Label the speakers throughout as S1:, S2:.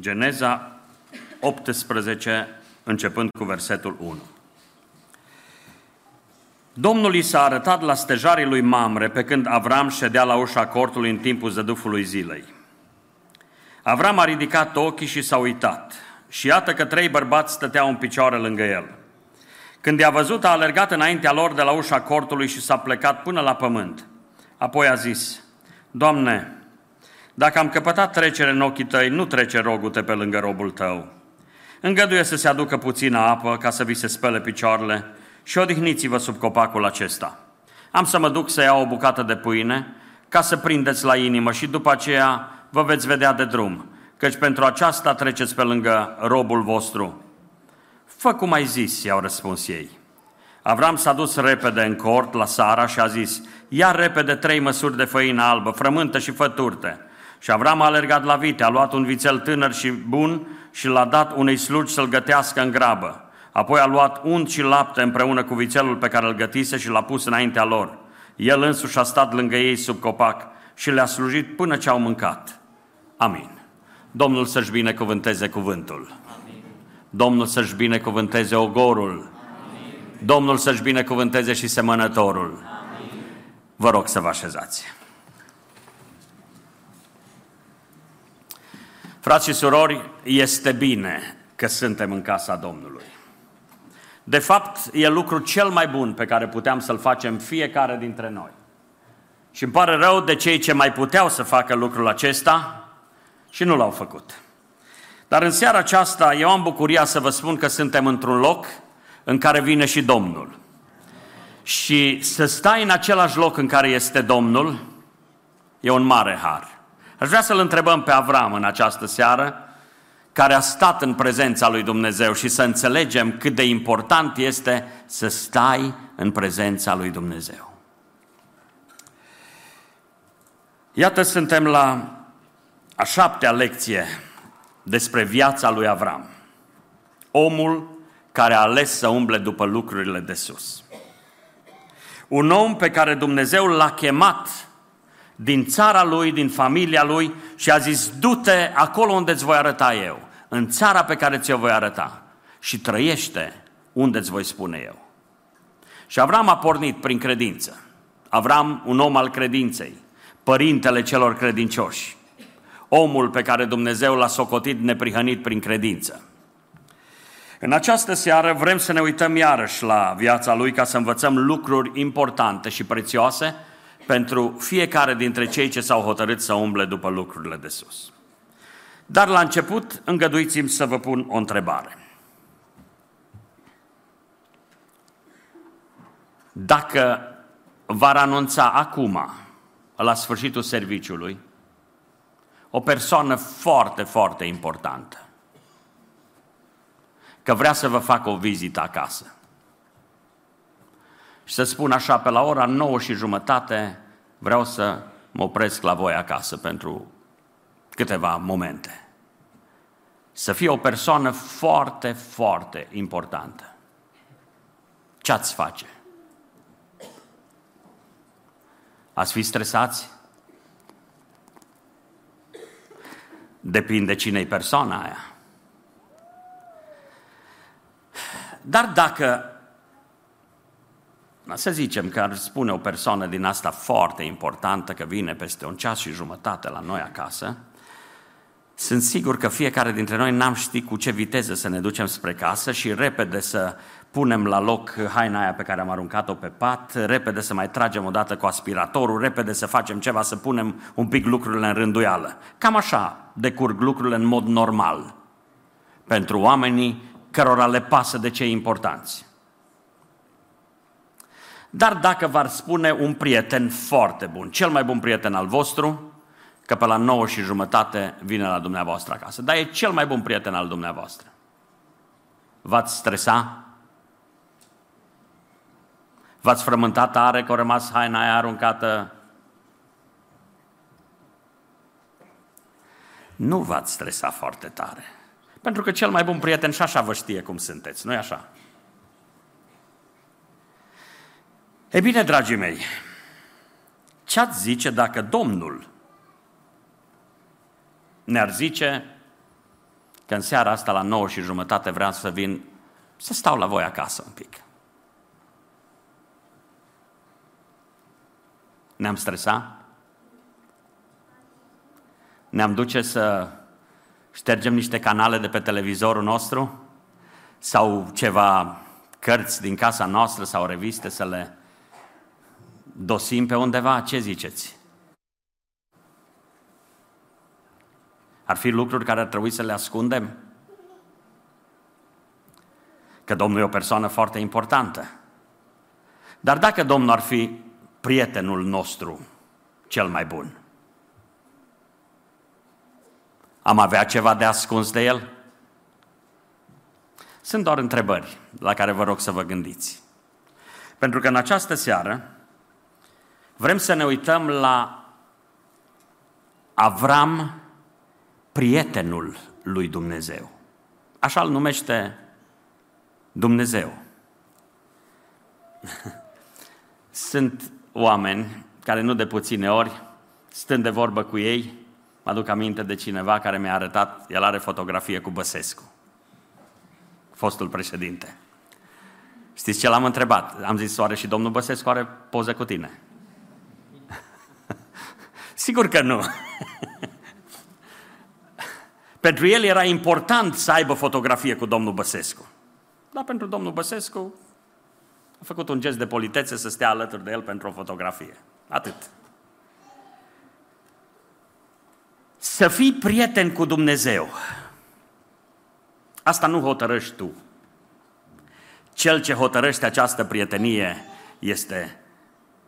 S1: Geneza 18, începând cu versetul 1. Domnul i s-a arătat la stejarii lui Mamre pe când Avram ședea la ușa cortului în timpul zădufului zilei. Avram a ridicat ochii și s-a uitat și iată că trei bărbați stăteau în picioare lângă el. Când i-a văzut, a alergat înaintea lor de la ușa cortului și s-a plecat până la pământ. Apoi a zis, Doamne, dacă am căpătat trecere în ochii tăi, nu trece rogul pe lângă robul tău. Îngăduie să se aducă puțină apă ca să vi se spele picioarele și odihniți-vă sub copacul acesta. Am să mă duc să iau o bucată de pâine ca să prindeți la inimă și după aceea vă veți vedea de drum, căci pentru aceasta treceți pe lângă robul vostru. Fă cum ai zis, i-au răspuns ei. Avram s-a dus repede în cort la Sara și a zis, ia repede trei măsuri de făină albă, frământă și fă turte. Și Avram a alergat la vite, a luat un vițel tânăr și bun și l-a dat unei slugi să-l gătească în grabă. Apoi a luat unt și lapte împreună cu vițelul pe care îl gătise și l-a pus înaintea lor. El însuși a stat lângă ei sub copac și le-a slujit până ce au mâncat. Amin. Domnul să-și binecuvânteze cuvântul. Amin. Domnul să-și binecuvânteze ogorul. Amin. Domnul să-și binecuvânteze și semănătorul. Amin. Vă rog să vă așezați. Frați și surori, este bine că suntem în casa Domnului. De fapt, e lucrul cel mai bun pe care puteam să-l facem fiecare dintre noi. Și îmi pare rău de cei ce mai puteau să facă lucrul acesta și nu l-au făcut. Dar în seara aceasta eu am bucuria să vă spun că suntem într-un loc în care vine și Domnul. Și să stai în același loc în care este Domnul e un mare har. Aș vrea să-l întrebăm pe Avram în această seară, care a stat în prezența lui Dumnezeu și să înțelegem cât de important este să stai în prezența lui Dumnezeu. Iată, suntem la a șaptea lecție despre viața lui Avram. Omul care a ales să umble după lucrurile de sus. Un om pe care Dumnezeu l-a chemat din țara lui, din familia lui și a zis, du-te acolo unde îți voi arăta eu, în țara pe care ți-o voi arăta și trăiește unde îți voi spune eu. Și Avram a pornit prin credință. Avram, un om al credinței, părintele celor credincioși, omul pe care Dumnezeu l-a socotit neprihănit prin credință. În această seară vrem să ne uităm iarăși la viața lui ca să învățăm lucruri importante și prețioase pentru fiecare dintre cei ce s-au hotărât să umble după lucrurile de sus. Dar la început, îngăduiți-mi să vă pun o întrebare. Dacă v-ar anunța acum, la sfârșitul serviciului, o persoană foarte, foarte importantă, că vrea să vă facă o vizită acasă, și să spun așa, pe la ora 9 și jumătate vreau să mă opresc la voi acasă pentru câteva momente. Să fie o persoană foarte, foarte importantă. Ce ați face? Ați fi stresați? Depinde cine-i persoana aia. Dar dacă să zicem că ar spune o persoană din asta foarte importantă că vine peste un ceas și jumătate la noi acasă, sunt sigur că fiecare dintre noi n-am ști cu ce viteză să ne ducem spre casă și repede să punem la loc haina aia pe care am aruncat-o pe pat, repede să mai tragem o dată cu aspiratorul, repede să facem ceva, să punem un pic lucrurile în rânduială. Cam așa decurg lucrurile în mod normal pentru oamenii cărora le pasă de cei importanți. Dar dacă v-ar spune un prieten foarte bun, cel mai bun prieten al vostru, că pe la 9 și jumătate vine la dumneavoastră acasă, dar e cel mai bun prieten al dumneavoastră. V-ați stresa? V-ați frământat tare că a rămas haina aia aruncată? Nu v-ați stresa foarte tare. Pentru că cel mai bun prieten și așa vă știe cum sunteți, nu-i așa? E bine, dragii mei, ce ați zice dacă Domnul ne-ar zice, că în seara asta la 9 și jumătate vreau să vin să stau la voi acasă un pic. Ne-am stresat? Ne-am duce să ștergem niște canale de pe televizorul nostru? Sau ceva cărți din casa noastră sau reviste să le dosim pe undeva? Ce ziceți? Ar fi lucruri care ar trebui să le ascundem? Că Domnul e o persoană foarte importantă. Dar dacă Domnul ar fi prietenul nostru cel mai bun, am avea ceva de ascuns de el? Sunt doar întrebări la care vă rog să vă gândiți. Pentru că în această seară vrem să ne uităm la Avram, prietenul lui Dumnezeu. Așa îl numește Dumnezeu. Sunt oameni care nu de puține ori, stând de vorbă cu ei, mă aduc aminte de cineva care mi-a arătat, el are fotografie cu Băsescu, fostul președinte. Știți ce l-am întrebat? Am zis, oare și domnul Băsescu are poză cu tine? Sigur că nu. pentru el era important să aibă fotografie cu domnul Băsescu. Dar pentru domnul Băsescu a făcut un gest de politețe să stea alături de el pentru o fotografie. Atât. Să fii prieten cu Dumnezeu. Asta nu hotărăști tu. Cel ce hotărăște această prietenie este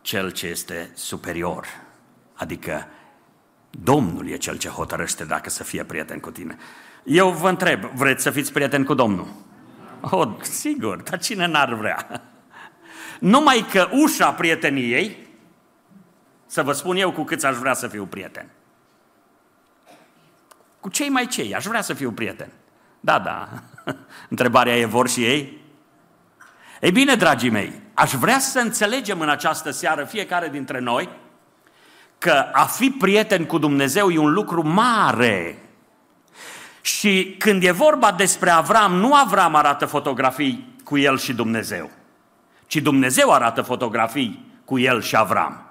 S1: cel ce este superior. Adică Domnul e cel ce hotărăște dacă să fie prieten cu tine. Eu vă întreb, vreți să fiți prieten cu Domnul? Oh, sigur, dar cine n-ar vrea? Numai că ușa prieteniei, să vă spun eu cu câți aș vrea să fiu prieten. Cu cei mai cei, aș vrea să fiu prieten. Da, da. Întrebarea e, vor și ei? Ei bine, dragii mei, aș vrea să înțelegem în această seară fiecare dintre noi că a fi prieten cu Dumnezeu e un lucru mare. Și când e vorba despre Avram, nu Avram arată fotografii cu el și Dumnezeu ci Dumnezeu arată fotografii cu el și Avram.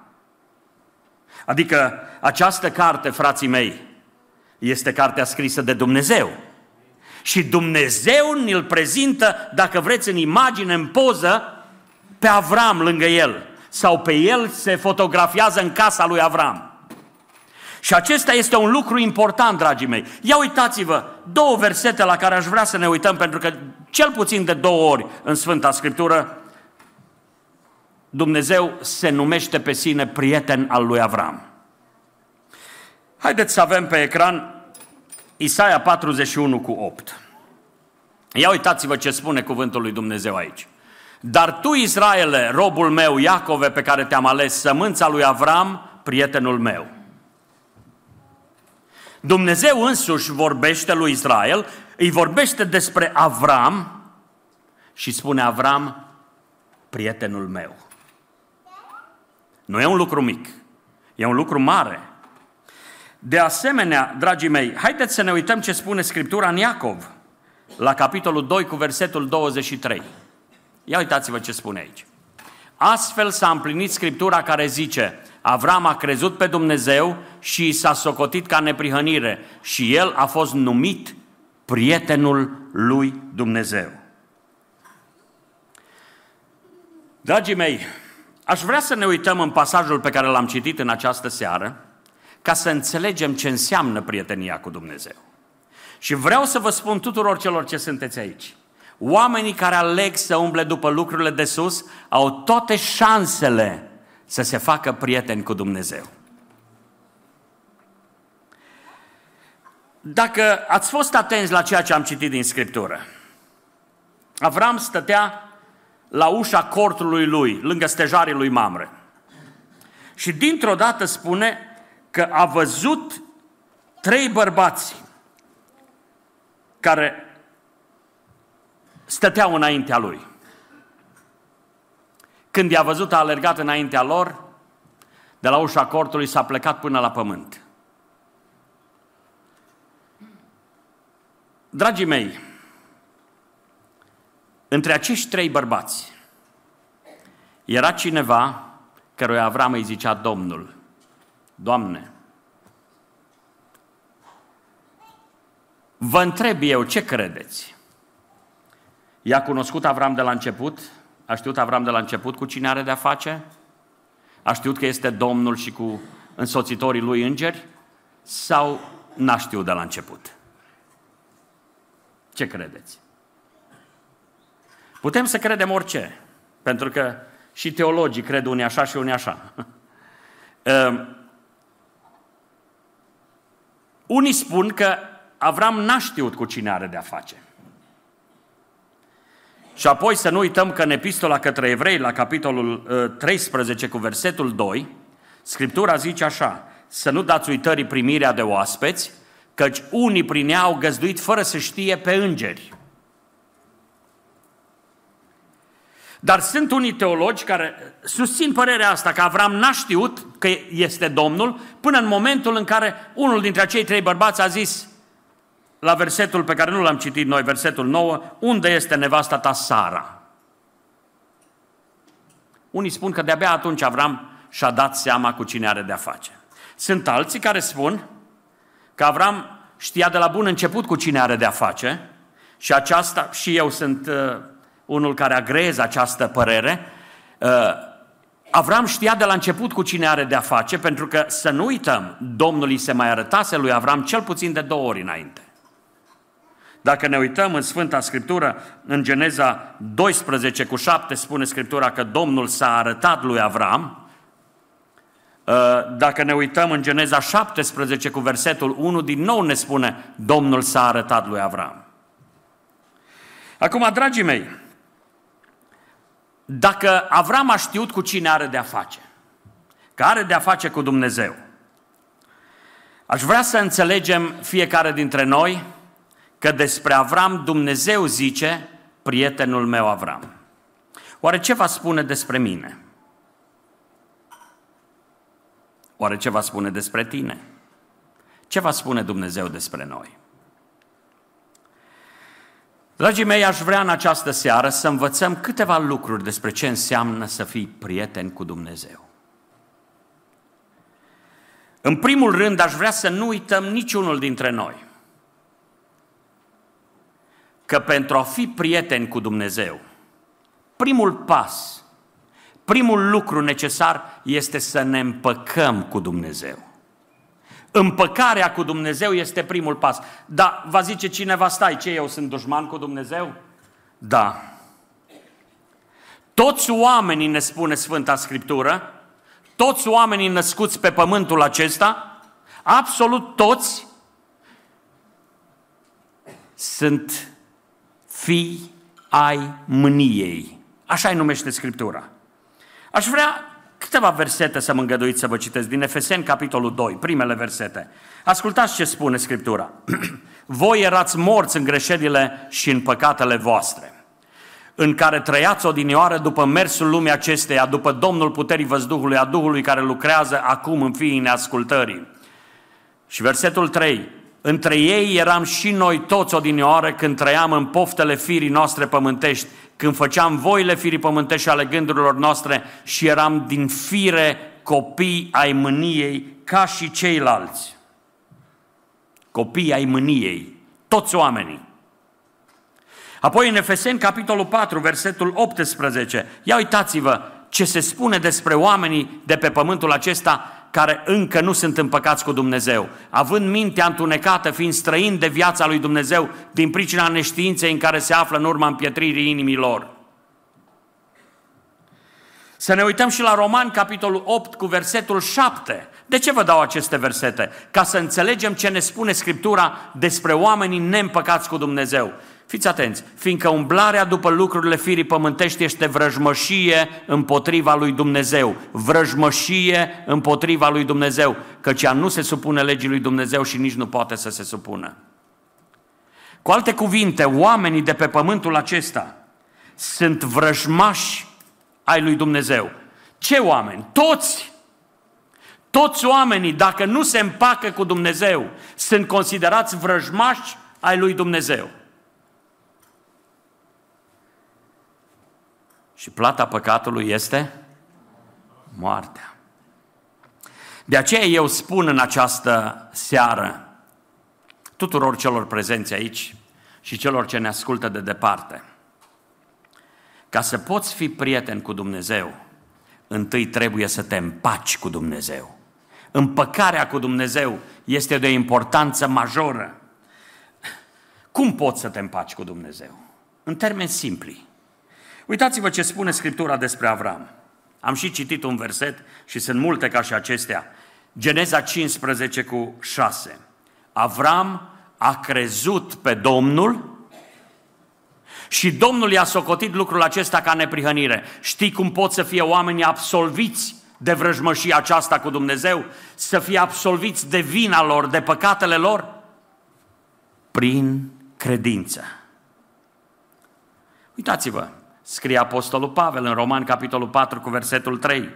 S1: Adică această carte, frații mei, este cartea scrisă de Dumnezeu. Și Dumnezeu ne-l prezintă, dacă vreți, în imagine, în poză, pe Avram lângă el. Sau pe el se fotografiază în casa lui Avram. Și acesta este un lucru important, dragii mei. Ia uitați-vă, două versete la care aș vrea să ne uităm, pentru că cel puțin de două ori în Sfânta Scriptură Dumnezeu se numește pe sine prieten al lui Avram. Haideți să avem pe ecran Isaia 41 cu 8. Ia uitați-vă ce spune cuvântul lui Dumnezeu aici. Dar tu, Israele, robul meu, Iacove, pe care te-am ales, sămânța lui Avram, prietenul meu. Dumnezeu însuși vorbește lui Israel, îi vorbește despre Avram și spune Avram, prietenul meu. Nu e un lucru mic, e un lucru mare. De asemenea, dragii mei, haideți să ne uităm ce spune Scriptura în Iacov, la capitolul 2 cu versetul 23. Ia uitați-vă ce spune aici. Astfel s-a împlinit Scriptura care zice, Avram a crezut pe Dumnezeu și s-a socotit ca neprihănire și el a fost numit prietenul lui Dumnezeu. Dragii mei, Aș vrea să ne uităm în pasajul pe care l-am citit în această seară, ca să înțelegem ce înseamnă prietenia cu Dumnezeu. Și vreau să vă spun tuturor celor ce sunteți aici, oamenii care aleg să umble după lucrurile de sus au toate șansele să se facă prieteni cu Dumnezeu. Dacă ați fost atenți la ceea ce am citit din Scriptură, Avram stătea la ușa cortului lui, lângă stejarii lui Mamre. Și dintr-o dată spune că a văzut trei bărbați care stăteau înaintea lui. Când i-a văzut, a alergat înaintea lor, de la ușa cortului s-a plecat până la pământ. Dragii mei, între acești trei bărbați era cineva căruia Avram îi zicea Domnul, Doamne, vă întreb eu, ce credeți? I-a cunoscut Avram de la început? A știut Avram de la început cu cine are de-a face? A știut că este Domnul și cu însoțitorii lui îngeri? Sau n-a știut de la început? Ce credeți? Putem să credem orice, pentru că și teologii cred unii așa și unii așa. Uh, unii spun că Avram n-a știut cu cine are de-a face. Și apoi să nu uităm că în epistola către evrei, la capitolul 13 uh, cu versetul 2, Scriptura zice așa, să nu dați uitării primirea de oaspeți, căci unii prin ea au găzduit fără să știe pe îngeri. Dar sunt unii teologi care susțin părerea asta, că Avram n-a știut că este Domnul, până în momentul în care unul dintre acei trei bărbați a zis, la versetul pe care nu l-am citit noi, versetul 9, unde este nevasta ta Sara? Unii spun că de-abia atunci Avram și-a dat seama cu cine are de-a face. Sunt alții care spun că Avram știa de la bun început cu cine are de-a face și aceasta, și eu sunt uh, unul care agreez această părere, uh, Avram știa de la început cu cine are de-a face, pentru că, să nu uităm, Domnul îi se mai arătase lui Avram cel puțin de două ori înainte. Dacă ne uităm în Sfânta Scriptură, în Geneza 12 cu 7 spune Scriptura că Domnul s-a arătat lui Avram. Uh, dacă ne uităm în Geneza 17 cu versetul 1, din nou ne spune Domnul s-a arătat lui Avram. Acum, dragii mei, dacă Avram a știut cu cine are de-a face, că are de-a face cu Dumnezeu, aș vrea să înțelegem fiecare dintre noi că despre Avram Dumnezeu zice, prietenul meu Avram. Oare ce va spune despre mine? Oare ce va spune despre tine? Ce va spune Dumnezeu despre noi? Dragii mei, aș vrea în această seară să învățăm câteva lucruri despre ce înseamnă să fii prieten cu Dumnezeu. În primul rând, aș vrea să nu uităm niciunul dintre noi că pentru a fi prieteni cu Dumnezeu, primul pas, primul lucru necesar este să ne împăcăm cu Dumnezeu. Împăcarea cu Dumnezeu este primul pas. Da, va zice cineva, stai, ce eu sunt dușman cu Dumnezeu? Da. Toți oamenii, ne spune Sfânta Scriptură, toți oamenii născuți pe pământul acesta, absolut toți, sunt fii ai mâniei. Așa îi numește Scriptura. Aș vrea câteva versete să mă îngăduiți să vă citesc din Efeseni, capitolul 2, primele versete. Ascultați ce spune Scriptura. Voi erați morți în greșelile și în păcatele voastre, în care trăiați odinioară după mersul lumii acesteia, după Domnul puterii văzduhului, a Duhului care lucrează acum în fiii neascultării. Și versetul 3, între ei eram și noi toți odinioară când trăiam în poftele firii noastre pământești, când făceam voile firii pământești ale gândurilor noastre și eram din fire copii ai mâniei ca și ceilalți. Copii ai mâniei, toți oamenii. Apoi în Efeseni, capitolul 4, versetul 18, ia uitați-vă ce se spune despre oamenii de pe pământul acesta care încă nu sunt împăcați cu Dumnezeu, având mintea întunecată, fiind străini de viața lui Dumnezeu, din pricina neștiinței în care se află în urma împietririi inimilor. Să ne uităm și la Roman, capitolul 8, cu versetul 7. De ce vă dau aceste versete? Ca să înțelegem ce ne spune Scriptura despre oamenii neîmpăcați cu Dumnezeu. Fiți atenți, fiindcă umblarea după lucrurile firii pământești este vrăjmășie împotriva lui Dumnezeu. Vrăjmășie împotriva lui Dumnezeu, căci ea nu se supune legii lui Dumnezeu și nici nu poate să se supună. Cu alte cuvinte, oamenii de pe pământul acesta sunt vrăjmași ai lui Dumnezeu. Ce oameni? Toți! Toți oamenii, dacă nu se împacă cu Dumnezeu, sunt considerați vrăjmași ai lui Dumnezeu. Și plata păcatului este moartea. De aceea eu spun în această seară tuturor celor prezenți aici și celor ce ne ascultă de departe, ca să poți fi prieten cu Dumnezeu, întâi trebuie să te împaci cu Dumnezeu. Împăcarea cu Dumnezeu este de o importanță majoră. Cum poți să te împaci cu Dumnezeu? În termeni simpli. Uitați-vă ce spune Scriptura despre Avram. Am și citit un verset și sunt multe ca și acestea. Geneza 15 cu 6. Avram a crezut pe Domnul și Domnul i-a socotit lucrul acesta ca neprihănire. Știi cum pot să fie oamenii absolviți de vrăjmășia aceasta cu Dumnezeu? Să fie absolviți de vina lor, de păcatele lor? Prin credință. Uitați-vă, scrie Apostolul Pavel în Roman, capitolul 4, cu versetul 3.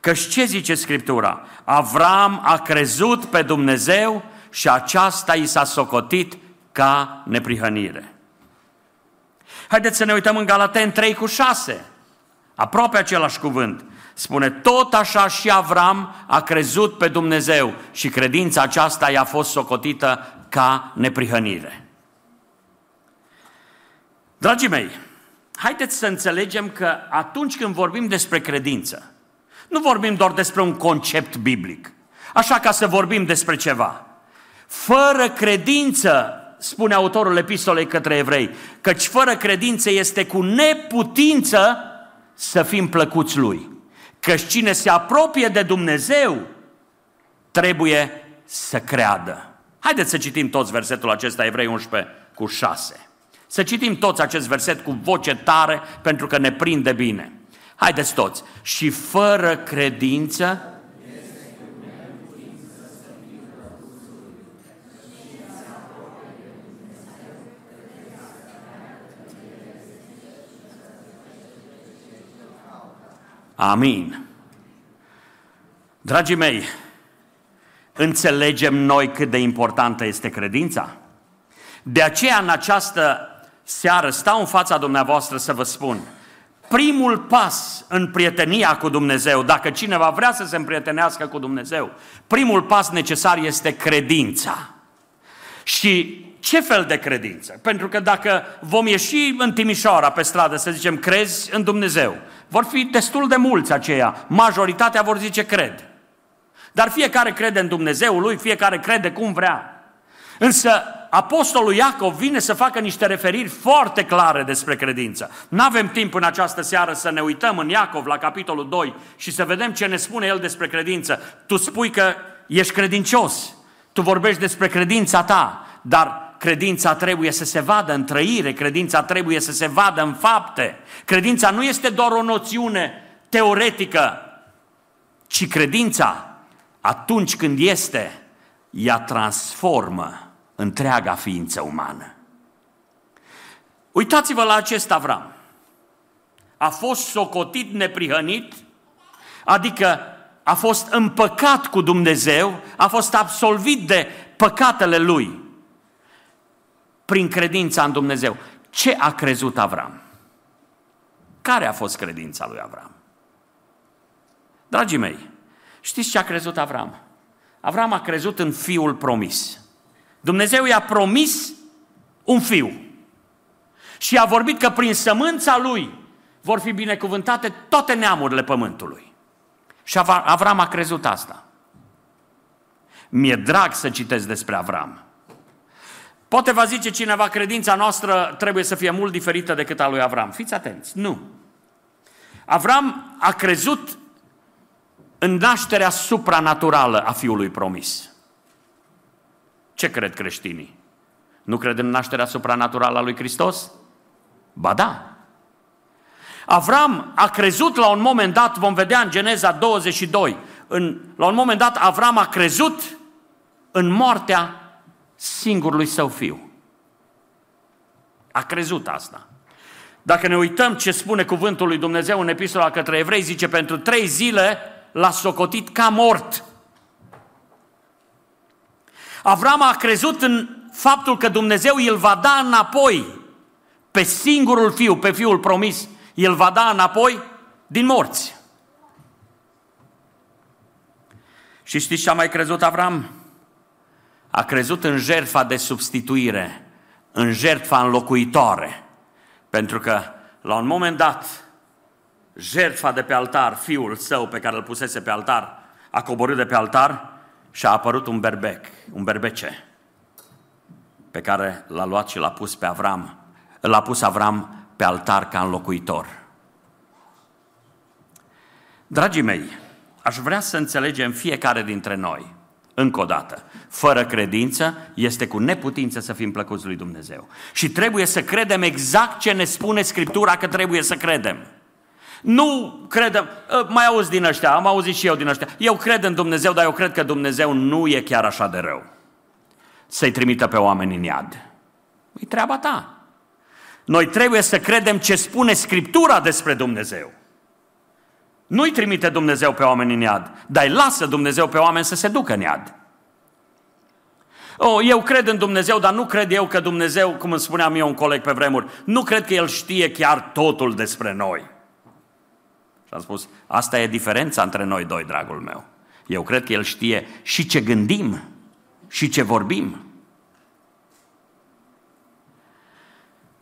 S1: Căci ce zice Scriptura? Avram a crezut pe Dumnezeu și aceasta i s-a socotit ca neprihănire. Haideți să ne uităm în Galaten 3 cu 6. Aproape același cuvânt. Spune, tot așa și Avram a crezut pe Dumnezeu și credința aceasta i-a fost socotită ca neprihănire. Dragii mei, haideți să înțelegem că atunci când vorbim despre credință, nu vorbim doar despre un concept biblic, așa ca să vorbim despre ceva. Fără credință, spune autorul epistolei către evrei, căci fără credință este cu neputință să fim plăcuți lui. Căci cine se apropie de Dumnezeu trebuie să creadă. Haideți să citim toți versetul acesta, Evrei 11 cu 6. Să citim toți acest verset cu voce tare pentru că ne prinde bine. Haideți toți. Și fără credință Amin. Dragii mei, înțelegem noi cât de importantă este credința? De aceea în această seară stau în fața dumneavoastră să vă spun, primul pas în prietenia cu Dumnezeu, dacă cineva vrea să se împrietenească cu Dumnezeu, primul pas necesar este credința. Și ce fel de credință? Pentru că dacă vom ieși în Timișoara pe stradă să zicem crezi în Dumnezeu, vor fi destul de mulți aceia. Majoritatea vor zice cred. Dar fiecare crede în Dumnezeu lui, fiecare crede cum vrea. Însă Apostolul Iacov vine să facă niște referiri foarte clare despre credință. Nu avem timp în această seară să ne uităm în Iacov la capitolul 2 și să vedem ce ne spune el despre credință. Tu spui că ești credincios, tu vorbești despre credința ta, dar credința trebuie să se vadă în trăire, credința trebuie să se vadă în fapte. Credința nu este doar o noțiune teoretică, ci credința, atunci când este, ea transformă întreaga ființă umană. Uitați-vă la acest Avram. A fost socotit neprihănit, adică a fost împăcat cu Dumnezeu, a fost absolvit de păcatele lui prin credința în Dumnezeu. Ce a crezut Avram? Care a fost credința lui Avram? Dragii mei, știți ce a crezut Avram? Avram a crezut în fiul promis. Dumnezeu i-a promis un fiu. Și a vorbit că prin sămânța lui vor fi binecuvântate toate neamurile pământului. Și Avram a crezut asta. Mi-e drag să citesc despre Avram. Poate va zice cineva, credința noastră trebuie să fie mult diferită decât a lui Avram. Fiți atenți, nu. Avram a crezut în nașterea supranaturală a fiului promis. Ce cred creștinii? Nu cred în nașterea supranaturală a lui Hristos? Ba da. Avram a crezut la un moment dat, vom vedea în Geneza 22, în, la un moment dat Avram a crezut în moartea singurului său fiu. A crezut asta. Dacă ne uităm ce spune cuvântul lui Dumnezeu în epistola către evrei, zice, pentru trei zile l-a socotit ca mort. Avram a crezut în faptul că Dumnezeu îl va da înapoi pe singurul fiu, pe fiul promis, îl va da înapoi din morți. Și știți ce a mai crezut Avram? A crezut în jertfa de substituire, în jertfa înlocuitoare. Pentru că, la un moment dat, jertfa de pe altar, fiul său pe care îl pusese pe altar, a coborât de pe altar și a apărut un berbec, un berbece, pe care l-a luat și l-a pus pe Avram, l-a pus Avram pe altar ca înlocuitor. Dragii mei, aș vrea să înțelegem fiecare dintre noi, încă o dată, fără credință este cu neputință să fim plăcuți lui Dumnezeu. Și trebuie să credem exact ce ne spune Scriptura că trebuie să credem. Nu credem, ă, mai auzi din ăștia, am auzit și eu din ăștia. Eu cred în Dumnezeu, dar eu cred că Dumnezeu nu e chiar așa de rău. Să-i trimită pe oameni în iad. E treaba ta. Noi trebuie să credem ce spune Scriptura despre Dumnezeu. Nu-i trimite Dumnezeu pe oameni în iad, dar îi lasă Dumnezeu pe oameni să se ducă în iad. Oh, eu cred în Dumnezeu, dar nu cred eu că Dumnezeu, cum îmi spunea mie un coleg pe vremuri, nu cred că El știe chiar totul despre noi. Și am spus, asta e diferența între noi doi, dragul meu. Eu cred că El știe și ce gândim și ce vorbim.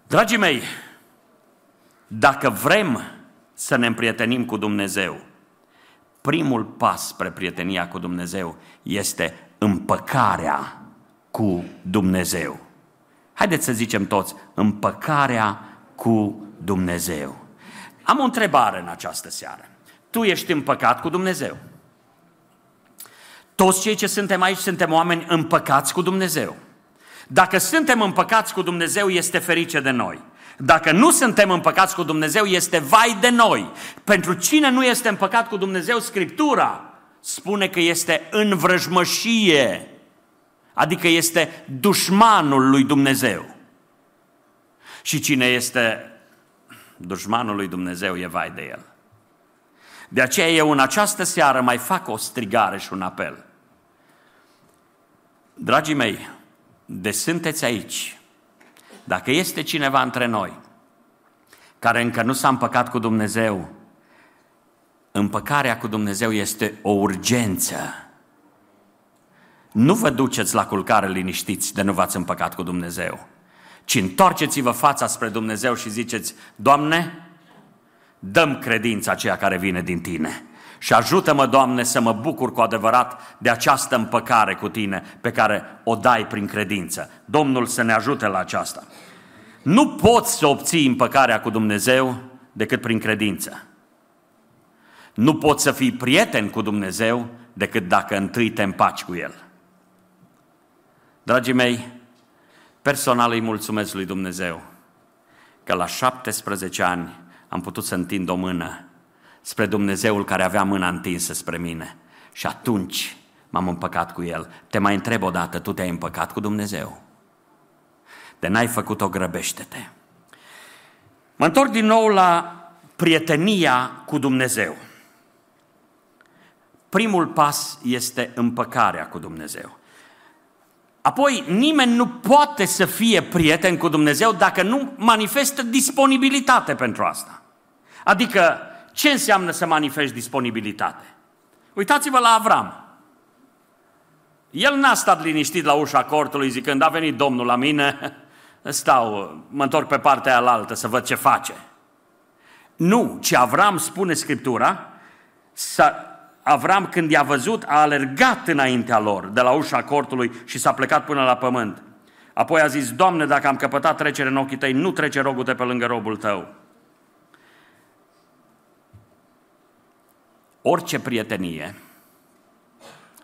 S1: Dragii mei, dacă vrem să ne împrietenim cu Dumnezeu, primul pas spre prietenia cu Dumnezeu este împăcarea cu Dumnezeu. Haideți să zicem toți, împăcarea cu Dumnezeu. Am o întrebare în această seară. Tu ești împăcat cu Dumnezeu. Toți cei ce suntem aici suntem oameni împăcați cu Dumnezeu. Dacă suntem împăcați cu Dumnezeu, este ferice de noi. Dacă nu suntem împăcați cu Dumnezeu, este vai de noi. Pentru cine nu este împăcat cu Dumnezeu, Scriptura spune că este în vrăjmășie, adică este dușmanul lui Dumnezeu. Și cine este dușmanul lui Dumnezeu, e vai de el. De aceea eu în această seară mai fac o strigare și un apel. Dragii mei, de sunteți aici, dacă este cineva între noi care încă nu s-a împăcat cu Dumnezeu, împăcarea cu Dumnezeu este o urgență. Nu vă duceți la culcare liniștiți de nu v-ați împăcat cu Dumnezeu, ci întorceți-vă fața spre Dumnezeu și ziceți, Doamne, dăm credința aceea care vine din Tine. Și ajută-mă, Doamne, să mă bucur cu adevărat de această împăcare cu Tine pe care o dai prin credință. Domnul să ne ajute la aceasta. Nu poți să obții împăcarea cu Dumnezeu decât prin credință. Nu poți să fii prieten cu Dumnezeu decât dacă întâi te împaci cu El. Dragii mei, personal îi mulțumesc lui Dumnezeu că la 17 ani am putut să întind o mână spre Dumnezeul care avea mâna întinsă spre mine. Și atunci m-am împăcat cu El. Te mai întreb o dată, tu te-ai împăcat cu Dumnezeu? De n-ai făcut-o, grăbește-te. Mă întorc din nou la prietenia cu Dumnezeu. Primul pas este împăcarea cu Dumnezeu. Apoi, nimeni nu poate să fie prieten cu Dumnezeu dacă nu manifestă disponibilitate pentru asta. Adică, ce înseamnă să manifesti disponibilitate? Uitați-vă la Avram. El n-a stat liniștit la ușa cortului zicând, a venit Domnul la mine, stau, mă întorc pe partea aia să văd ce face. Nu, ci Avram spune Scriptura, să, Avram când i-a văzut a alergat înaintea lor de la ușa cortului și s-a plecat până la pământ. Apoi a zis, Doamne, dacă am căpătat trecere în ochii tăi, nu trece rogul pe lângă robul tău. Orice prietenie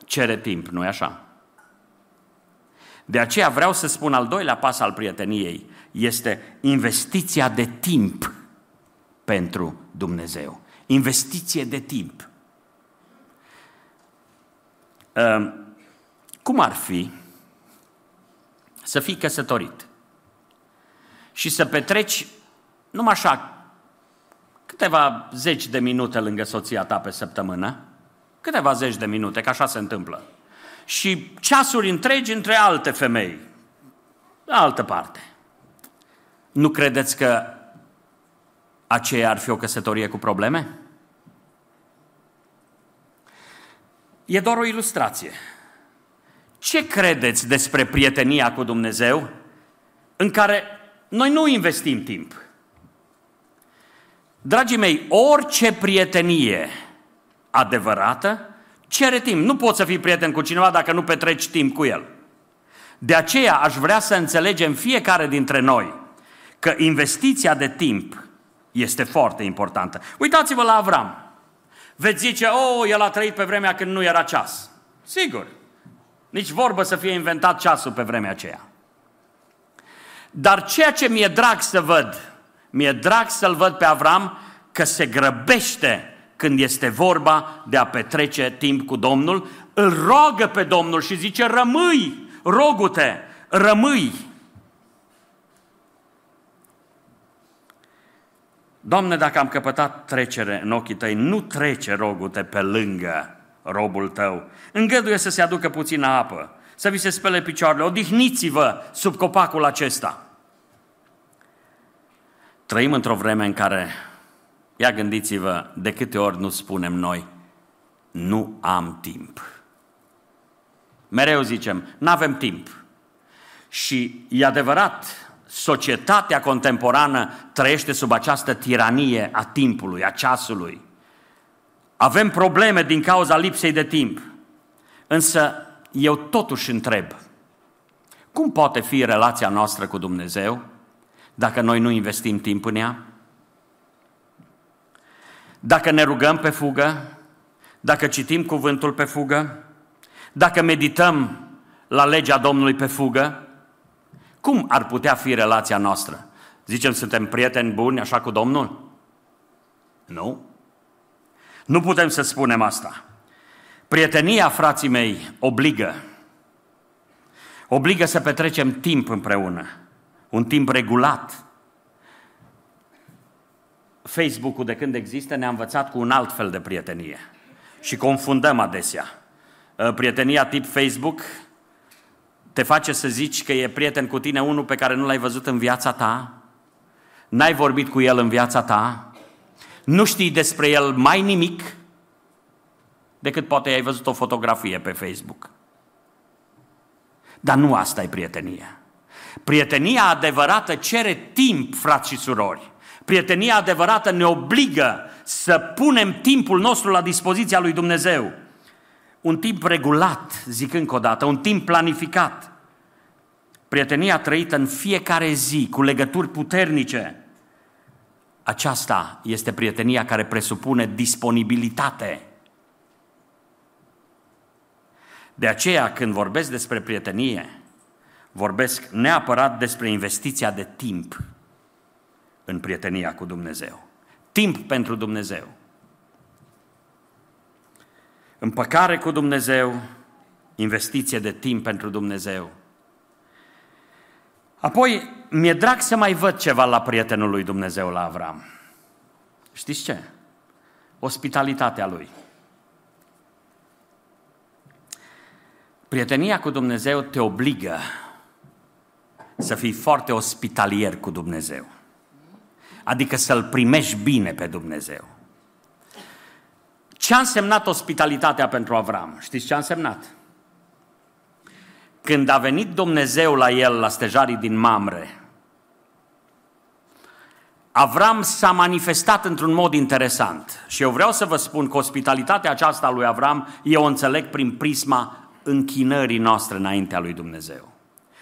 S1: cere timp, nu-i așa? De aceea vreau să spun al doilea pas al prieteniei este investiția de timp pentru Dumnezeu. Investiție de timp. Ehm, cum ar fi să fii căsătorit și să petreci numai așa câteva zeci de minute lângă soția ta pe săptămână, câteva zeci de minute, că așa se întâmplă, și ceasuri întregi între alte femei, la altă parte. Nu credeți că aceea ar fi o căsătorie cu probleme? E doar o ilustrație. Ce credeți despre prietenia cu Dumnezeu în care noi nu investim timp? Dragii mei, orice prietenie adevărată cere timp. Nu poți să fii prieten cu cineva dacă nu petreci timp cu el. De aceea aș vrea să înțelegem fiecare dintre noi că investiția de timp este foarte importantă. Uitați-vă la Avram. Veți zice, oh, el a trăit pe vremea când nu era ceas. Sigur. Nici vorbă să fie inventat ceasul pe vremea aceea. Dar ceea ce mi-e drag să văd, mi-e drag să-l văd pe Avram că se grăbește când este vorba de a petrece timp cu Domnul, îl roagă pe Domnul și zice, rămâi, rogute, rămâi. Doamne, dacă am căpătat trecere în ochii tăi, nu trece rogute pe lângă robul tău. Îngăduie să se aducă puțină apă, să vi se spele picioarele, odihniți-vă sub copacul acesta. Trăim într-o vreme în care, ia gândiți-vă, de câte ori nu spunem noi, nu am timp. Mereu zicem, nu avem timp. Și e adevărat, societatea contemporană trăiește sub această tiranie a timpului, a ceasului. Avem probleme din cauza lipsei de timp. Însă eu totuși întreb, cum poate fi relația noastră cu Dumnezeu dacă noi nu investim timp în ea? Dacă ne rugăm pe fugă, dacă citim cuvântul pe fugă, dacă medităm la legea Domnului pe fugă, cum ar putea fi relația noastră? Zicem, suntem prieteni buni așa cu Domnul? Nu. Nu putem să spunem asta. Prietenia, frații mei, obligă. Obligă să petrecem timp împreună. Un timp regulat. Facebook-ul de când există ne-a învățat cu un alt fel de prietenie. Și confundăm adesea. Uh, prietenia tip Facebook te face să zici că e prieten cu tine unul pe care nu l-ai văzut în viața ta, n-ai vorbit cu el în viața ta, nu știi despre el mai nimic decât poate ai văzut o fotografie pe Facebook. Dar nu asta e prietenia. Prietenia adevărată cere timp, frați și surori. Prietenia adevărată ne obligă să punem timpul nostru la dispoziția lui Dumnezeu. Un timp regulat, zic încă o dată, un timp planificat. Prietenia trăită în fiecare zi, cu legături puternice. Aceasta este prietenia care presupune disponibilitate. De aceea, când vorbesc despre prietenie, vorbesc neapărat despre investiția de timp în prietenia cu Dumnezeu. Timp pentru Dumnezeu împăcare cu Dumnezeu, investiție de timp pentru Dumnezeu. Apoi, mi-e drag să mai văd ceva la prietenul lui Dumnezeu, la Avram. Știți ce? Ospitalitatea lui. Prietenia cu Dumnezeu te obligă să fii foarte ospitalier cu Dumnezeu. Adică să-L primești bine pe Dumnezeu. Ce a însemnat ospitalitatea pentru Avram? Știți ce a însemnat? Când a venit Dumnezeu la el, la stejarii din Mamre, Avram s-a manifestat într-un mod interesant. Și eu vreau să vă spun că ospitalitatea aceasta lui Avram, eu o înțeleg prin prisma închinării noastre înaintea lui Dumnezeu.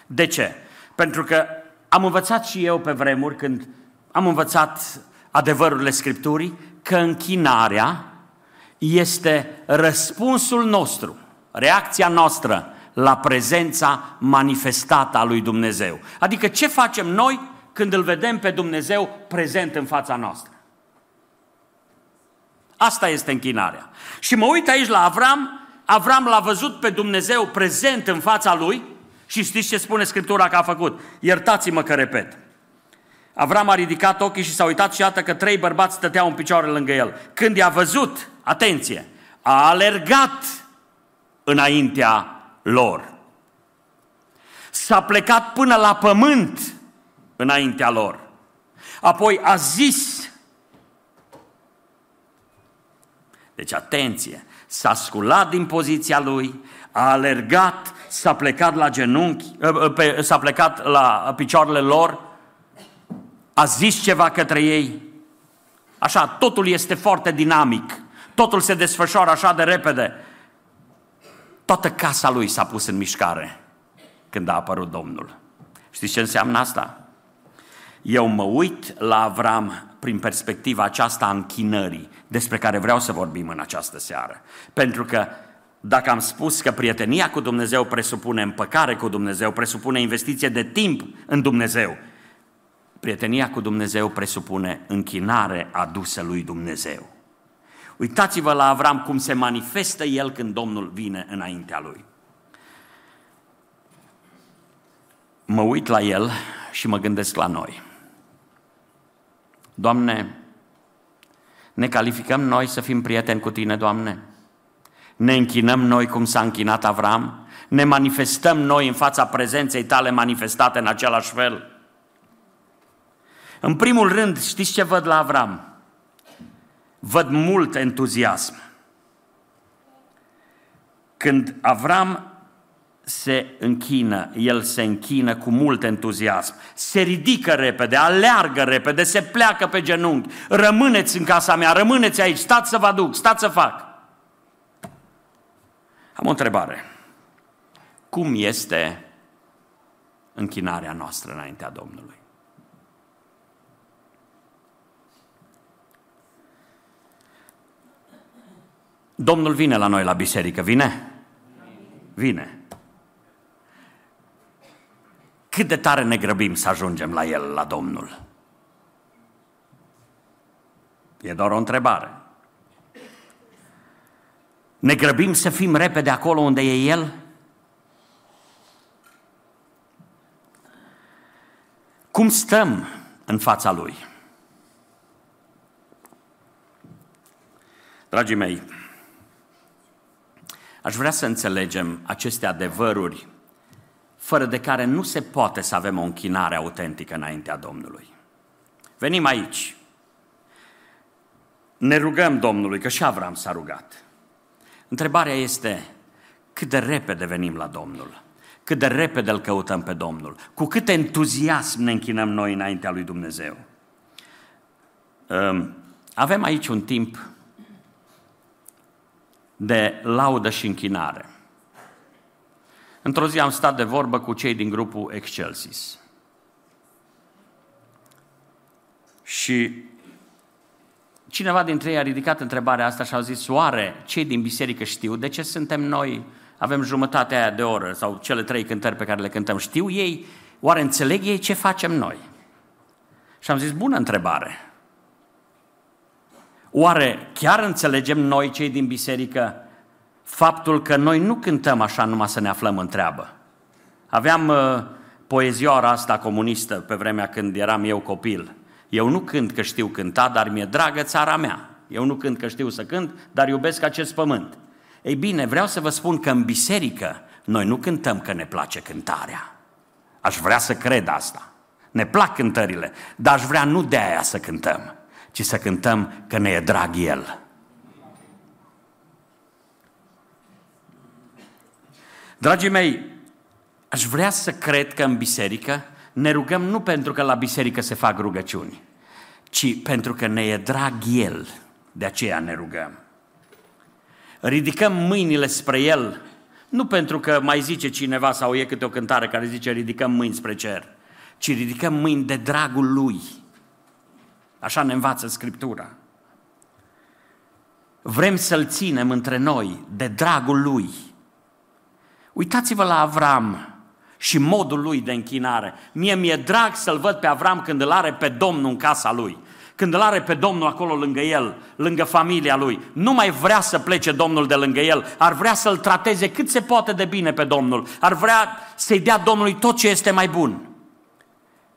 S1: De ce? Pentru că am învățat și eu pe vremuri, când am învățat adevărurile Scripturii, că închinarea este răspunsul nostru, reacția noastră la prezența manifestată a lui Dumnezeu. Adică ce facem noi când îl vedem pe Dumnezeu prezent în fața noastră? Asta este închinarea. Și mă uit aici la Avram, Avram l-a văzut pe Dumnezeu prezent în fața lui și știți ce spune Scriptura că a făcut? Iertați-mă că repet. Avram a ridicat ochii și s-a uitat și iată că trei bărbați stăteau în picioare lângă el. Când i-a văzut, atenție, a alergat înaintea lor. S-a plecat până la pământ înaintea lor. Apoi a zis, deci atenție, s-a sculat din poziția lui, a alergat, s-a plecat la genunchi, ă, ă, s-a plecat la picioarele lor, a zis ceva către ei. Așa, totul este foarte dinamic, totul se desfășoară așa de repede. Toată casa lui s-a pus în mișcare când a apărut Domnul. Știți ce înseamnă asta? Eu mă uit la Avram prin perspectiva aceasta a închinării, despre care vreau să vorbim în această seară. Pentru că dacă am spus că prietenia cu Dumnezeu presupune împăcare cu Dumnezeu, presupune investiție de timp în Dumnezeu, prietenia cu Dumnezeu presupune închinare adusă lui Dumnezeu. Uitați-vă la Avram cum se manifestă el când Domnul vine înaintea lui. Mă uit la el și mă gândesc la noi. Doamne, ne calificăm noi să fim prieteni cu Tine, Doamne? Ne închinăm noi cum s-a închinat Avram? Ne manifestăm noi în fața prezenței Tale manifestate în același fel? În primul rând, știți ce văd la Avram? Văd mult entuziasm. Când Avram se închină, el se închină cu mult entuziasm, se ridică repede, aleargă repede, se pleacă pe genunchi, rămâneți în casa mea, rămâneți aici, stați să vă aduc, stați să fac. Am o întrebare. Cum este închinarea noastră înaintea Domnului? Domnul vine la noi la biserică, vine? Vine. Cât de tare ne grăbim să ajungem la El, la Domnul? E doar o întrebare. Ne grăbim să fim repede acolo unde e El? Cum stăm în fața Lui? Dragii mei, aș vrea să înțelegem aceste adevăruri fără de care nu se poate să avem o închinare autentică înaintea Domnului. Venim aici, ne rugăm Domnului, că și Avram s-a rugat. Întrebarea este, cât de repede venim la Domnul? Cât de repede îl căutăm pe Domnul? Cu cât entuziasm ne închinăm noi înaintea lui Dumnezeu? Ehm, avem aici un timp de laudă și închinare. Într-o zi am stat de vorbă cu cei din grupul Excelsis. Și cineva dintre ei a ridicat întrebarea asta și a zis, oare cei din biserică știu de ce suntem noi, avem jumătatea aia de oră sau cele trei cântări pe care le cântăm, știu ei, oare înțeleg ei ce facem noi? Și am zis, bună întrebare. Oare chiar înțelegem noi cei din biserică faptul că noi nu cântăm așa numai să ne aflăm în treabă. Aveam uh, poezioara asta comunistă pe vremea când eram eu copil. Eu nu cânt că știu cânta, dar mi-e dragă țara mea. Eu nu cânt că știu să cânt, dar iubesc acest pământ. Ei bine, vreau să vă spun că în biserică noi nu cântăm că ne place cântarea. Aș vrea să cred asta. Ne plac cântările, dar aș vrea nu de aia să cântăm, ci să cântăm că ne e drag El. Dragii mei, aș vrea să cred că în biserică ne rugăm nu pentru că la biserică se fac rugăciuni, ci pentru că ne e drag El, de aceea ne rugăm. Ridicăm mâinile spre El, nu pentru că mai zice cineva sau e câte o cântare care zice ridicăm mâini spre cer, ci ridicăm mâini de dragul Lui. Așa ne învață Scriptura. Vrem să-L ținem între noi de dragul Lui Uitați-vă la Avram și modul lui de închinare. Mie mi-e drag să-l văd pe Avram când îl are pe Domnul în casa lui. Când îl are pe Domnul acolo lângă el, lângă familia lui, nu mai vrea să plece Domnul de lângă el, ar vrea să-l trateze cât se poate de bine pe Domnul, ar vrea să-i dea Domnului tot ce este mai bun.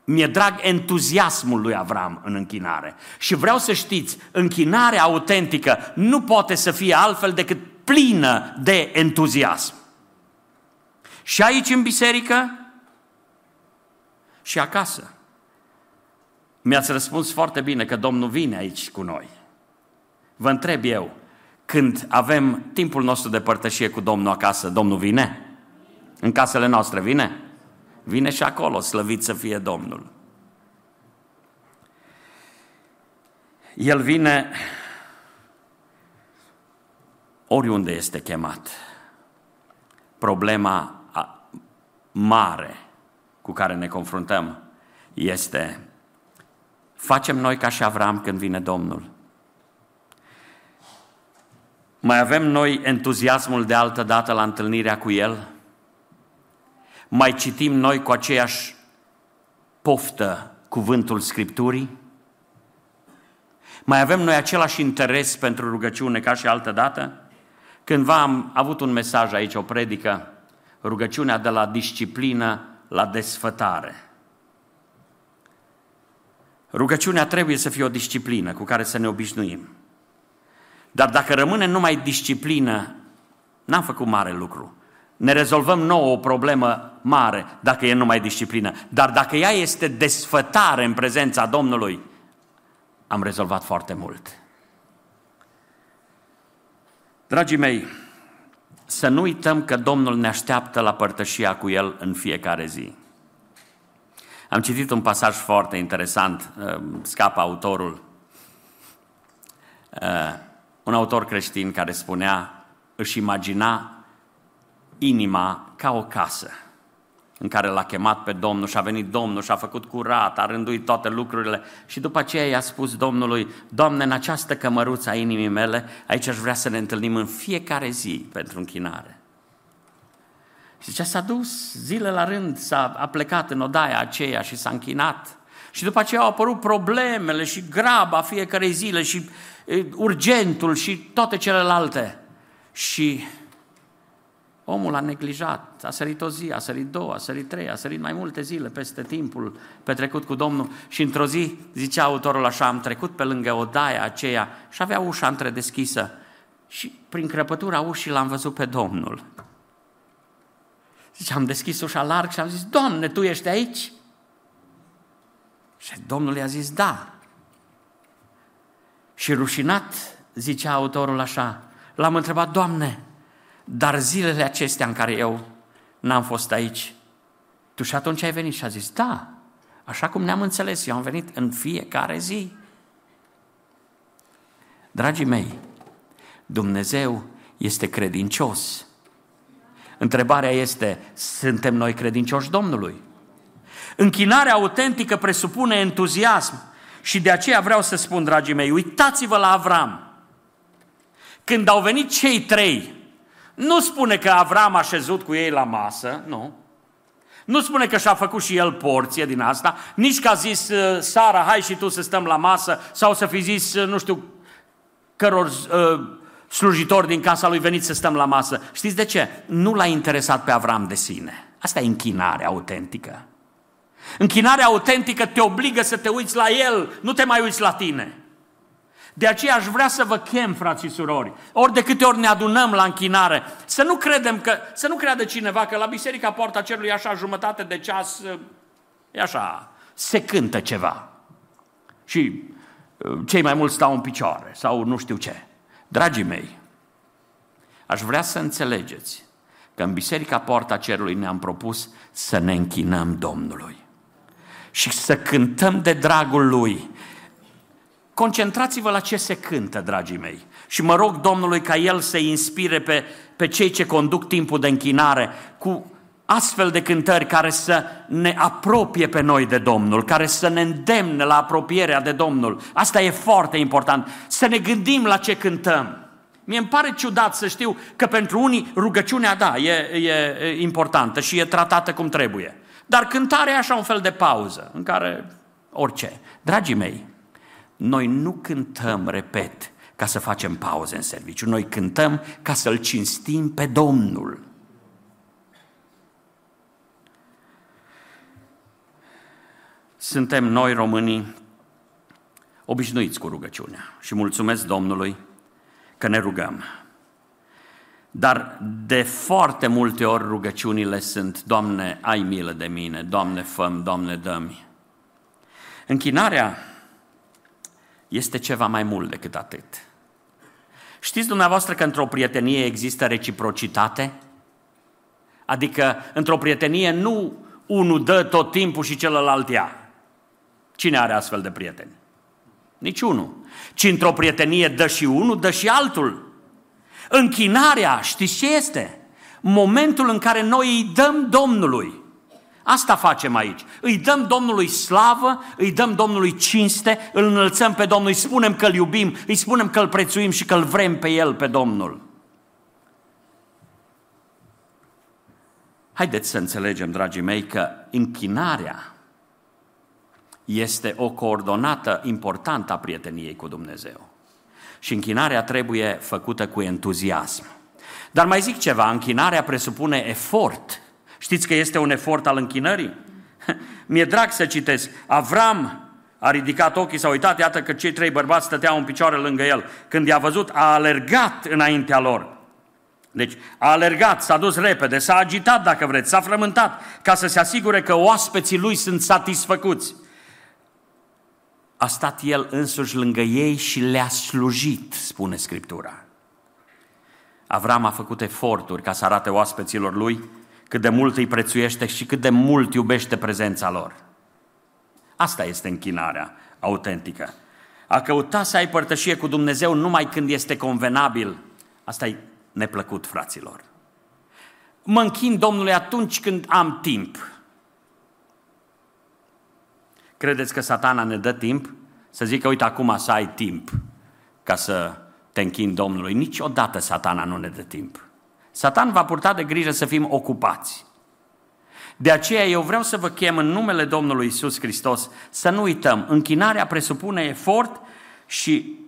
S1: Mi-e drag entuziasmul lui Avram în închinare. Și vreau să știți, închinarea autentică nu poate să fie altfel decât plină de entuziasm. Și aici în biserică și acasă. Mi-ați răspuns foarte bine că Domnul vine aici cu noi. Vă întreb eu, când avem timpul nostru de părtășie cu Domnul acasă, Domnul vine? În casele noastre vine? Vine și acolo, slăvit să fie Domnul. El vine oriunde este chemat. Problema mare cu care ne confruntăm este facem noi ca și Avram când vine Domnul. Mai avem noi entuziasmul de altă dată la întâlnirea cu El? Mai citim noi cu aceeași poftă cuvântul Scripturii? Mai avem noi același interes pentru rugăciune ca și altă dată? Cândva am avut un mesaj aici, o predică, rugăciunea de la disciplină la desfătare. Rugăciunea trebuie să fie o disciplină cu care să ne obișnuim. Dar dacă rămâne numai disciplină, n-am făcut mare lucru. Ne rezolvăm nouă o problemă mare dacă e numai disciplină. Dar dacă ea este desfătare în prezența Domnului, am rezolvat foarte mult. Dragii mei, să nu uităm că Domnul ne așteaptă la părtășia cu El în fiecare zi. Am citit un pasaj foarte interesant, uh, scapă autorul, uh, un autor creștin care spunea, își imagina inima ca o casă în care l-a chemat pe Domnul și a venit Domnul și a făcut curat, a rânduit toate lucrurile și după aceea i-a spus Domnului, Doamne, în această cămăruță a inimii mele, aici aș vrea să ne întâlnim în fiecare zi pentru închinare. Și zicea, s-a dus zile la rând, s-a a plecat în odaia aceea și s-a închinat. Și după aceea au apărut problemele și graba fiecare zile și urgentul și toate celelalte. Și Omul a neglijat, a sărit o zi, a sărit două, a sărit trei, a sărit mai multe zile peste timpul petrecut cu Domnul și într-o zi, zicea autorul așa, am trecut pe lângă odaia aceea și avea ușa întredeschisă și prin crăpătura ușii l-am văzut pe Domnul. Zice, am deschis ușa larg și am zis, Doamne, Tu ești aici? Și Domnul i-a zis, da. Și rușinat, zicea autorul așa, l-am întrebat, Doamne, dar zilele acestea în care eu n-am fost aici, tu și atunci ai venit și a zis, da, așa cum ne-am înțeles, eu am venit în fiecare zi. Dragii mei, Dumnezeu este credincios. Întrebarea este, suntem noi credincioși Domnului? Închinarea autentică presupune entuziasm și de aceea vreau să spun, dragii mei, uitați-vă la Avram. Când au venit cei trei nu spune că Avram a șezut cu ei la masă, nu. Nu spune că și-a făcut și el porție din asta, nici că a zis uh, Sara, hai și tu să stăm la masă, sau să fi zis, uh, nu știu, căror uh, slujitori din casa lui venit să stăm la masă. Știți de ce? Nu l-a interesat pe Avram de sine. Asta e închinare autentică. Închinarea autentică te obligă să te uiți la el, nu te mai uiți la tine. De aceea aș vrea să vă chem, frați și surori, ori de câte ori ne adunăm la închinare, să nu credem că, să nu creadă cineva că la Biserica Poarta Cerului așa jumătate de ceas, e așa, se cântă ceva. Și uh, cei mai mulți stau în picioare sau nu știu ce. Dragii mei, aș vrea să înțelegeți că în Biserica Poarta Cerului ne-am propus să ne închinăm Domnului și să cântăm de dragul Lui Concentrați-vă la ce se cântă, dragii mei. Și mă rog Domnului ca El să inspire pe, pe cei ce conduc timpul de închinare cu astfel de cântări care să ne apropie pe noi de Domnul, care să ne îndemne la apropierea de Domnul. Asta e foarte important. Să ne gândim la ce cântăm. Mie îmi pare ciudat să știu că pentru unii rugăciunea, da, e, e importantă și e tratată cum trebuie. Dar cântarea e așa un fel de pauză în care orice. Dragii mei, noi nu cântăm, repet, ca să facem pauze în serviciu, noi cântăm ca să-L cinstim pe Domnul. Suntem noi românii obișnuiți cu rugăciunea și mulțumesc Domnului că ne rugăm. Dar de foarte multe ori rugăciunile sunt, Doamne, ai milă de mine, Doamne, făm, Doamne, dă-mi. Închinarea este ceva mai mult decât atât. Știți dumneavoastră că într-o prietenie există reciprocitate? Adică într-o prietenie nu unul dă tot timpul și celălalt ia. Cine are astfel de prieteni? Niciunul. Ci într-o prietenie dă și unul, dă și altul. Închinarea, știți ce este? Momentul în care noi îi dăm Domnului. Asta facem aici. Îi dăm Domnului slavă, îi dăm Domnului cinste, îl înălțăm pe Domnul, îi spunem că îl iubim, îi spunem că îl prețuim și că îl vrem pe El, pe Domnul. Haideți să înțelegem, dragii mei, că închinarea este o coordonată importantă a prieteniei cu Dumnezeu. Și închinarea trebuie făcută cu entuziasm. Dar mai zic ceva, închinarea presupune efort. Știți că este un efort al închinării? Mi-e drag să citesc. Avram a ridicat ochii, s-a uitat, iată că cei trei bărbați stăteau în picioare lângă el. Când i-a văzut, a alergat înaintea lor. Deci a alergat, s-a dus repede, s-a agitat dacă vreți, s-a frământat ca să se asigure că oaspeții lui sunt satisfăcuți. A stat el însuși lângă ei și le-a slujit, spune Scriptura. Avram a făcut eforturi ca să arate oaspeților lui cât de mult îi prețuiește și cât de mult iubește prezența lor. Asta este închinarea autentică. A căuta să ai părtășie cu Dumnezeu numai când este convenabil, asta e neplăcut, fraților. Mă închin Domnului atunci când am timp. Credeți că satana ne dă timp? Să zică, uite, acum să ai timp ca să te închin Domnului. Niciodată satana nu ne dă timp. Satan va purta de grijă să fim ocupați. De aceea eu vreau să vă chem în numele Domnului Isus Hristos să nu uităm, închinarea presupune efort și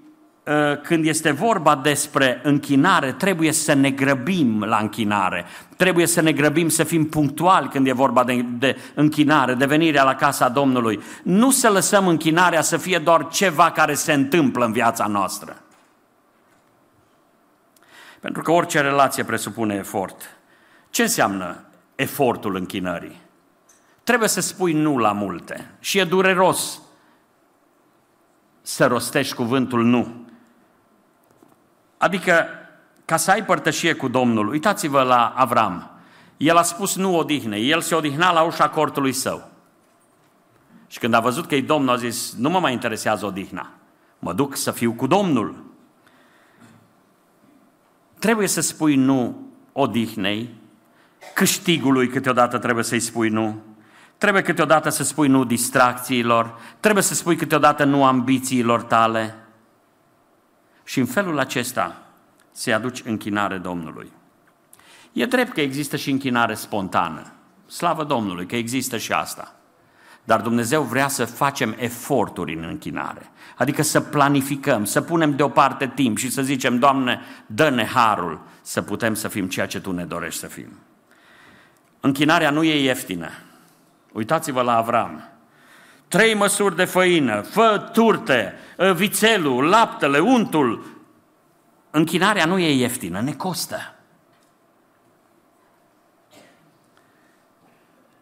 S1: Uh, când este vorba despre închinare, trebuie să ne grăbim la închinare. Trebuie să ne grăbim să fim punctuali când e vorba de, de închinare, de venirea la casa Domnului. Nu să lăsăm închinarea să fie doar ceva care se întâmplă în viața noastră. Pentru că orice relație presupune efort. Ce înseamnă efortul închinării? Trebuie să spui nu la multe. Și e dureros să rostești cuvântul nu. Adică, ca să ai părtășie cu Domnul, uitați-vă la Avram. El a spus nu odihne, el se odihna la ușa cortului său. Și când a văzut că e Domnul, a zis, nu mă mai interesează odihna, mă duc să fiu cu Domnul. Trebuie să spui nu odihnei, câștigului câteodată trebuie să-i spui nu, trebuie câteodată să spui nu distracțiilor, trebuie să spui câteodată nu ambițiilor tale, și în felul acesta se aduci închinare Domnului. E drept că există și închinare spontană. Slavă Domnului că există și asta. Dar Dumnezeu vrea să facem eforturi în închinare. Adică să planificăm, să punem deoparte timp și să zicem, Doamne, dă-ne harul să putem să fim ceea ce Tu ne dorești să fim. Închinarea nu e ieftină. Uitați-vă la Avram trei măsuri de făină, fă turte, ă, vițelul, laptele, untul. Închinarea nu e ieftină, ne costă.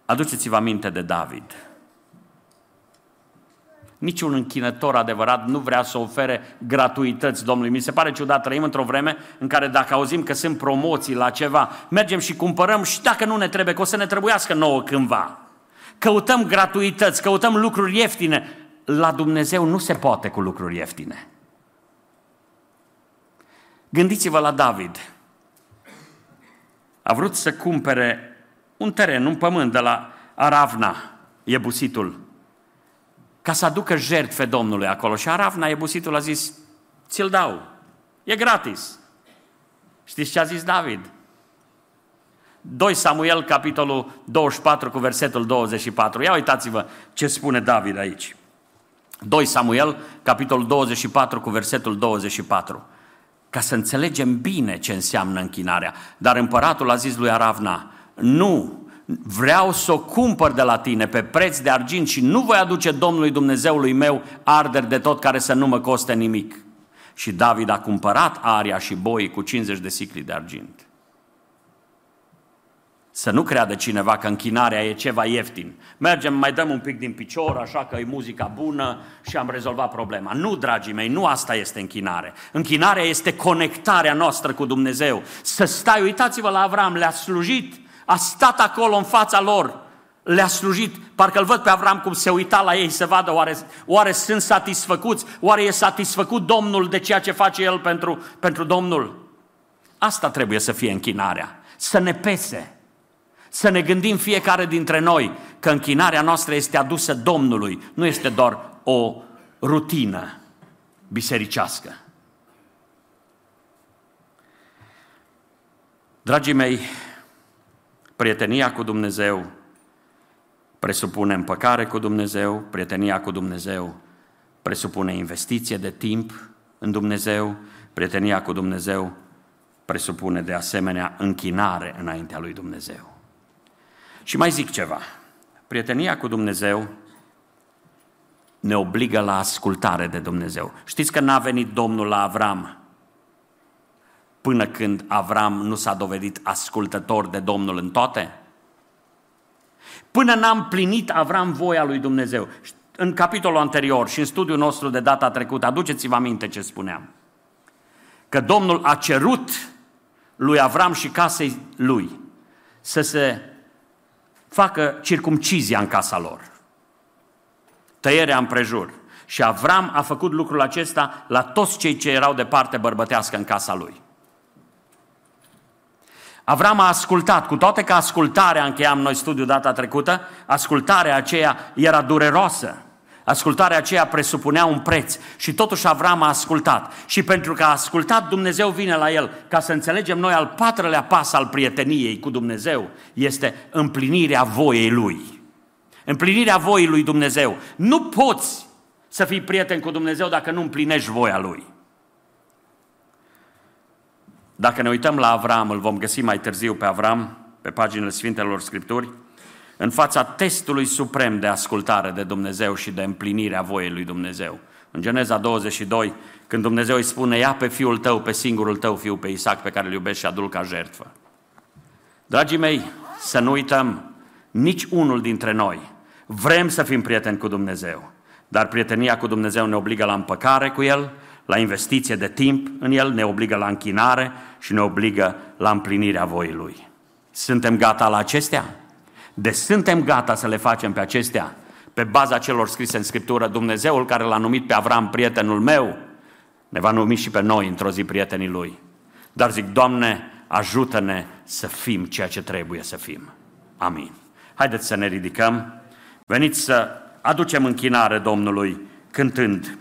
S1: Aduceți-vă aminte de David. Niciun închinător adevărat nu vrea să ofere gratuități Domnului. Mi se pare ciudat, trăim într-o vreme în care dacă auzim că sunt promoții la ceva, mergem și cumpărăm și dacă nu ne trebuie, că o să ne trebuiască nouă cândva. Căutăm gratuități, căutăm lucruri ieftine. La Dumnezeu nu se poate cu lucruri ieftine. Gândiți-vă la David. A vrut să cumpere un teren, un pământ de la Aravna, Iebusitul, ca să aducă jertfe Domnului acolo. Și Aravna, Iebusitul, a zis, ți-l dau, e gratis. Știți ce a zis David? 2 Samuel, capitolul 24, cu versetul 24. Ia uitați-vă ce spune David aici. 2 Samuel, capitolul 24, cu versetul 24. Ca să înțelegem bine ce înseamnă închinarea. Dar împăratul a zis lui Aravna, nu, vreau să o cumpăr de la tine pe preț de argint și nu voi aduce Domnului Dumnezeului meu arderi de tot care să nu mă coste nimic. Și David a cumpărat aria și boii cu 50 de sicli de argint. Să nu creadă cineva că închinarea e ceva ieftin. Mergem, mai dăm un pic din picior, așa că e muzica bună și am rezolvat problema. Nu, dragii mei, nu asta este închinare. Închinarea este conectarea noastră cu Dumnezeu. Să stai, uitați-vă la Avram, le-a slujit, a stat acolo în fața lor, le-a slujit, parcă îl văd pe Avram cum se uita la ei să vadă oare, oare sunt satisfăcuți, oare e satisfăcut Domnul de ceea ce face El pentru, pentru Domnul. Asta trebuie să fie închinarea, să ne pese, să ne gândim fiecare dintre noi că închinarea noastră este adusă Domnului, nu este doar o rutină bisericească. Dragii mei, prietenia cu Dumnezeu presupune împăcare cu Dumnezeu, prietenia cu Dumnezeu presupune investiție de timp în Dumnezeu, prietenia cu Dumnezeu presupune de asemenea închinare înaintea lui Dumnezeu. Și mai zic ceva. Prietenia cu Dumnezeu ne obligă la ascultare de Dumnezeu. Știți că n-a venit Domnul la Avram până când Avram nu s-a dovedit ascultător de Domnul în toate? Până n-am plinit Avram voia lui Dumnezeu. În capitolul anterior și în studiul nostru de data trecută, aduceți-vă aminte ce spuneam. Că Domnul a cerut lui Avram și casei lui să se facă circumcizia în casa lor. Tăierea împrejur. Și Avram a făcut lucrul acesta la toți cei ce erau de parte bărbătească în casa lui. Avram a ascultat, cu toate că ascultarea, încheiam noi studiul data trecută, ascultarea aceea era dureroasă. Ascultarea aceea presupunea un preț și totuși Avram a ascultat. Și pentru că a ascultat, Dumnezeu vine la el. Ca să înțelegem noi, al patrulea pas al prieteniei cu Dumnezeu este împlinirea voiei Lui. Împlinirea voii Lui Dumnezeu. Nu poți să fii prieten cu Dumnezeu dacă nu împlinești voia Lui. Dacă ne uităm la Avram, îl vom găsi mai târziu pe Avram, pe paginile Sfintelor Scripturi, în fața testului suprem de ascultare de Dumnezeu și de împlinirea voiei lui Dumnezeu. În Geneza 22, când Dumnezeu îi spune, ia pe fiul tău, pe singurul tău fiu, pe Isaac, pe care îl iubești și adul ca jertfă. Dragii mei, să nu uităm, nici unul dintre noi vrem să fim prieteni cu Dumnezeu, dar prietenia cu Dumnezeu ne obligă la împăcare cu El, la investiție de timp în El, ne obligă la închinare și ne obligă la împlinirea voii Lui. Suntem gata la acestea? De suntem gata să le facem pe acestea, pe baza celor scrise în Scriptură, Dumnezeul care l-a numit pe Avram prietenul meu, ne va numi și pe noi într-o zi prietenii Lui. Dar zic, Doamne, ajută-ne să fim ceea ce trebuie să fim. Amin. Haideți să ne ridicăm. Veniți să aducem închinare Domnului cântând